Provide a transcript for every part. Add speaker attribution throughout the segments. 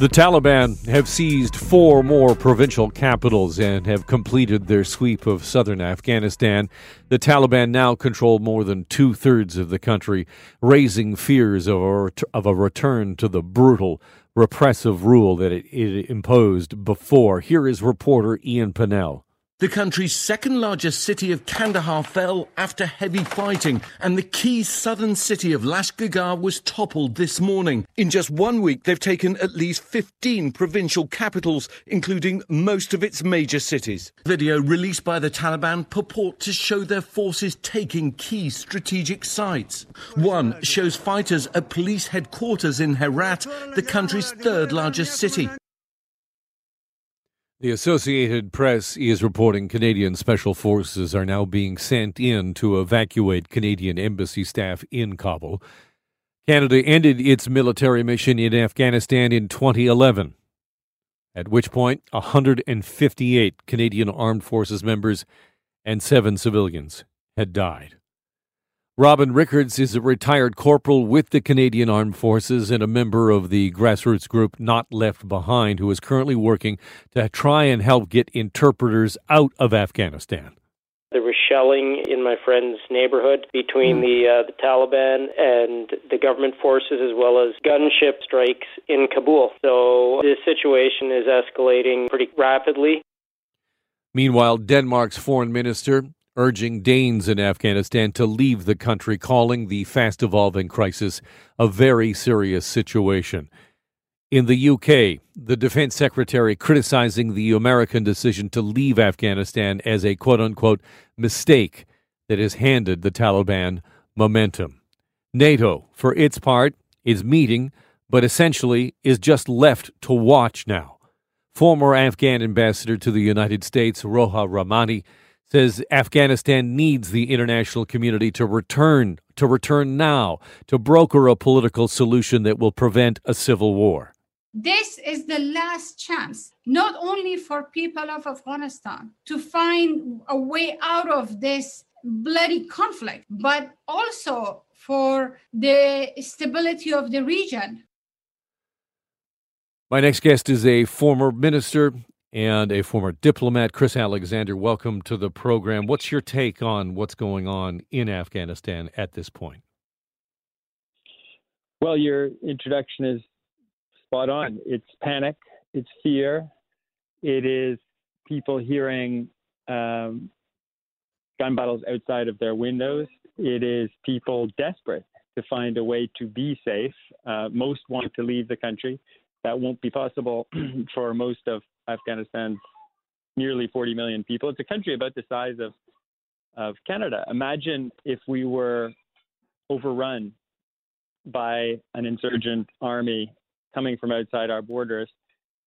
Speaker 1: The Taliban have seized four more provincial capitals and have completed their sweep of southern Afghanistan. The Taliban now control more than two thirds of the country, raising fears of a, of a return to the brutal, repressive rule that it, it imposed before. Here is reporter Ian Pannell.
Speaker 2: The country's second largest city of Kandahar fell after heavy fighting, and the key southern city of Lashkargah was toppled this morning. In just one week, they've taken at least 15 provincial capitals, including most of its major cities. Video released by the Taliban purport to show their forces taking key strategic sites. One shows fighters at police headquarters in Herat, the country's third largest city.
Speaker 1: The Associated Press is reporting Canadian special forces are now being sent in to evacuate Canadian embassy staff in Kabul. Canada ended its military mission in Afghanistan in 2011, at which point 158 Canadian Armed Forces members and seven civilians had died. Robin Rickards is a retired corporal with the Canadian Armed Forces and a member of the grassroots group Not Left Behind, who is currently working to try and help get interpreters out of Afghanistan.
Speaker 3: There was shelling in my friend's neighborhood between mm. the uh, the Taliban and the government forces, as well as gunship strikes in Kabul. So this situation is escalating pretty rapidly.
Speaker 1: Meanwhile, Denmark's foreign minister urging Danes in Afghanistan to leave the country, calling the fast evolving crisis a very serious situation. In the UK, the defense secretary criticizing the American decision to leave Afghanistan as a quote unquote mistake that has handed the Taliban momentum. NATO, for its part, is meeting, but essentially is just left to watch now. Former Afghan ambassador to the United States, Roya Rahmani, says Afghanistan needs the international community to return to return now to broker a political solution that will prevent a civil war.
Speaker 4: This is the last chance, not only for people of Afghanistan to find a way out of this bloody conflict, but also for the stability of the region.
Speaker 1: My next guest is a former minister and a former diplomat, Chris Alexander. Welcome to the program. What's your take on what's going on in Afghanistan at this point?
Speaker 5: Well, your introduction is spot on. It's panic, it's fear, it is people hearing um, gun battles outside of their windows. It is people desperate to find a way to be safe. Uh, most want to leave the country. That won't be possible for most of Afghanistan's nearly 40 million people. It's a country about the size of of Canada. Imagine if we were overrun by an insurgent army coming from outside our borders,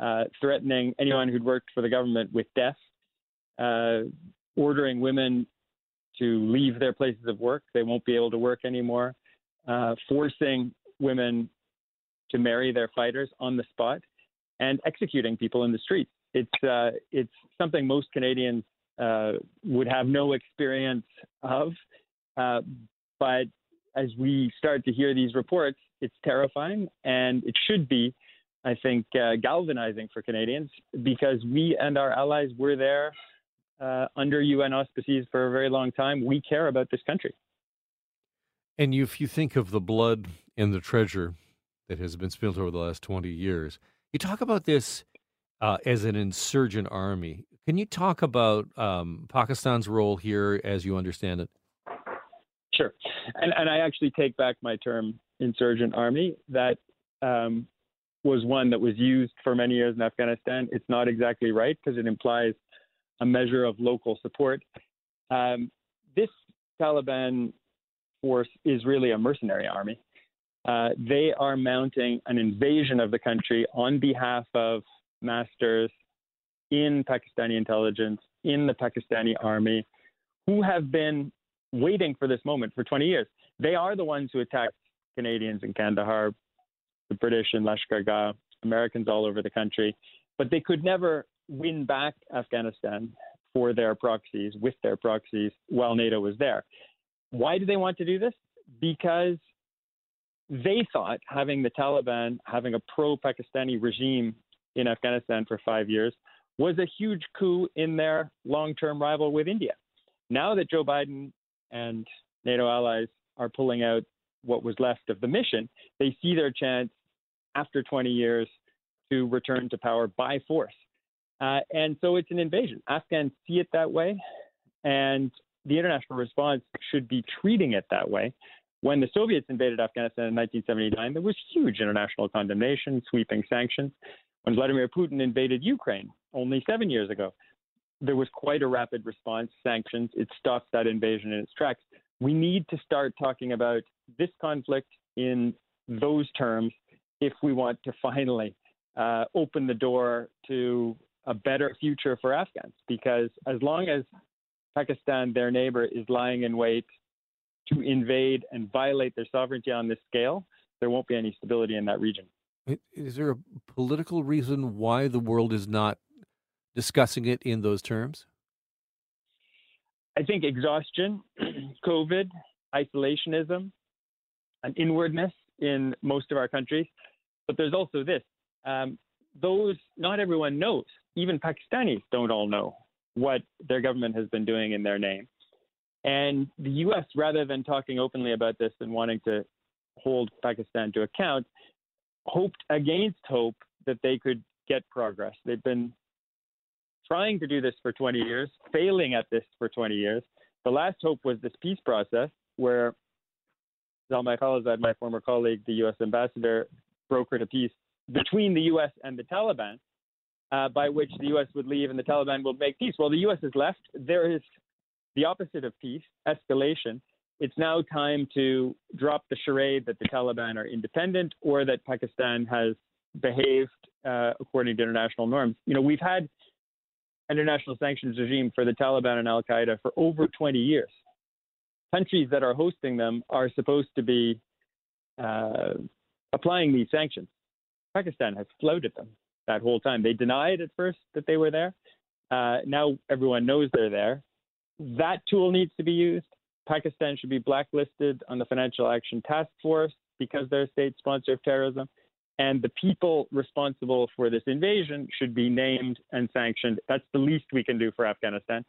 Speaker 5: uh, threatening anyone who'd worked for the government with death, uh, ordering women to leave their places of work. They won't be able to work anymore, uh, forcing women to marry their fighters on the spot and executing people in the streets. It's uh, it's something most Canadians uh, would have no experience of, uh, but as we start to hear these reports, it's terrifying, and it should be, I think, uh, galvanizing for Canadians because we and our allies were there uh, under UN auspices for a very long time. We care about this country.
Speaker 1: And if you think of the blood and the treasure that has been spilled over the last 20 years, you talk about this uh, as an insurgent army. Can you talk about um, Pakistan's role here as you understand it?
Speaker 5: Sure. And, and I actually take back my term insurgent army. That um, was one that was used for many years in Afghanistan. It's not exactly right because it implies a measure of local support. Um, this Taliban force is really a mercenary army. Uh, they are mounting an invasion of the country on behalf of masters in Pakistani intelligence, in the Pakistani army, who have been waiting for this moment for 20 years. They are the ones who attacked Canadians in Kandahar, the British in Lashkar Gah, Americans all over the country, but they could never win back Afghanistan for their proxies, with their proxies, while NATO was there. Why do they want to do this? Because they thought having the Taliban, having a pro Pakistani regime in Afghanistan for five years, was a huge coup in their long term rival with India. Now that Joe Biden and NATO allies are pulling out what was left of the mission, they see their chance after 20 years to return to power by force. Uh, and so it's an invasion. Afghans see it that way, and the international response should be treating it that way. When the Soviets invaded Afghanistan in 1979, there was huge international condemnation, sweeping sanctions. When Vladimir Putin invaded Ukraine only seven years ago, there was quite a rapid response, sanctions. It stopped that invasion in its tracks. We need to start talking about this conflict in those terms if we want to finally uh, open the door to a better future for Afghans. Because as long as Pakistan, their neighbor, is lying in wait to invade and violate their sovereignty on this scale, there won't be any stability in that region.
Speaker 1: Is there a political reason why the world is not discussing it in those terms?
Speaker 5: I think exhaustion, COVID, isolationism, an inwardness in most of our countries. But there's also this um, those, not everyone knows. Even Pakistanis don't all know what their government has been doing in their name. And the U.S., rather than talking openly about this and wanting to hold Pakistan to account, hoped against hope that they could get progress. They've been trying to do this for 20 years, failing at this for 20 years. The last hope was this peace process where Zalmay Khalilzad, my former colleague, the U.S. ambassador, brokered a peace between the U.S. and the Taliban, uh, by which the U.S. would leave and the Taliban would make peace. Well, the U.S. has left. There is the opposite of peace, escalation. It's now time to drop the charade that the Taliban are independent or that Pakistan has behaved uh, according to international norms. You know, we've had international sanctions regime for the Taliban and Al Qaeda for over 20 years. Countries that are hosting them are supposed to be uh, applying these sanctions. Pakistan has floated them that whole time. They denied at first that they were there. Uh, now everyone knows they're there. That tool needs to be used. Pakistan should be blacklisted on the Financial Action Task Force because they're a state sponsor of terrorism. And the people responsible for this invasion should be named and sanctioned. That's the least we can do for Afghanistan,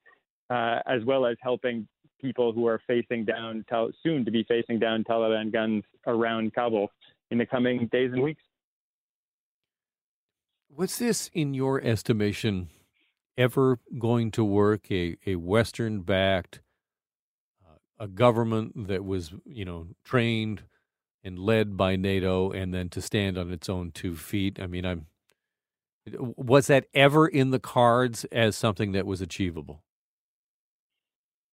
Speaker 5: uh, as well as helping people who are facing down, soon to be facing down Taliban guns around Kabul in the coming days and weeks.
Speaker 1: Was this, in your estimation, ever going to work? A, a Western backed, uh, a government that was, you know, trained and led by NATO and then to stand on its own two feet? I mean, I'm. Was that ever in the cards as something that was achievable?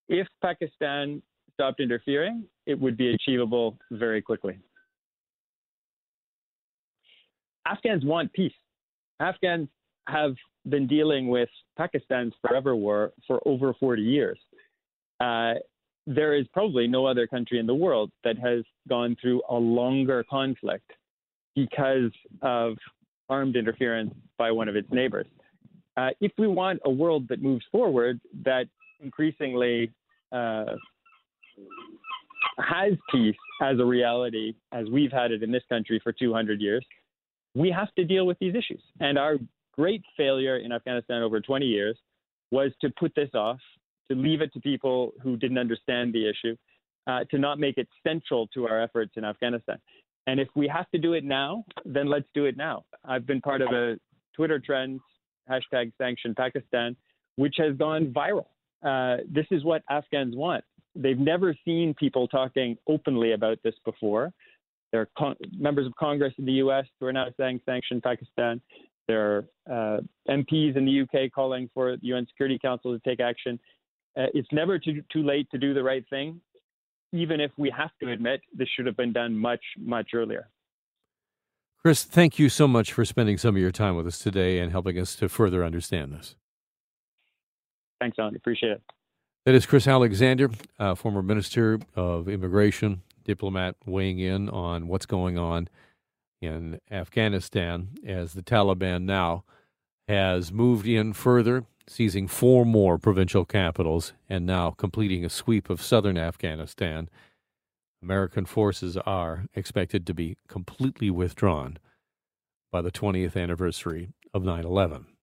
Speaker 5: If Pakistan stopped interfering, it would be achievable very quickly. Afghans want peace. Afghans have been dealing with Pakistan's forever war for over 40 years. Uh, there is probably no other country in the world that has gone through a longer conflict because of armed interference by one of its neighbors. Uh, if we want a world that moves forward, that increasingly uh, has peace as a reality, as we've had it in this country for 200 years, we have to deal with these issues. And our great failure in Afghanistan over 20 years was to put this off, to leave it to people who didn't understand the issue, uh, to not make it central to our efforts in Afghanistan. And if we have to do it now, then let's do it now. I've been part of a Twitter trend, hashtag sanction Pakistan, which has gone viral. Uh, this is what Afghans want. They've never seen people talking openly about this before. There are con- members of Congress in the U.S. who are now saying sanction Pakistan. There are uh, MPs in the UK calling for the UN Security Council to take action. Uh, it's never too, too late to do the right thing, even if we have to admit this should have been done much, much earlier.
Speaker 1: Chris, thank you so much for spending some of your time with us today and helping us to further understand this.
Speaker 5: Thanks, Alan. Appreciate it.
Speaker 1: That is Chris Alexander, uh, former Minister of Immigration diplomat weighing in on what's going on in Afghanistan as the Taliban now has moved in further, seizing four more provincial capitals and now completing a sweep of southern Afghanistan. American forces are expected to be completely withdrawn by the 20th anniversary of 9 11.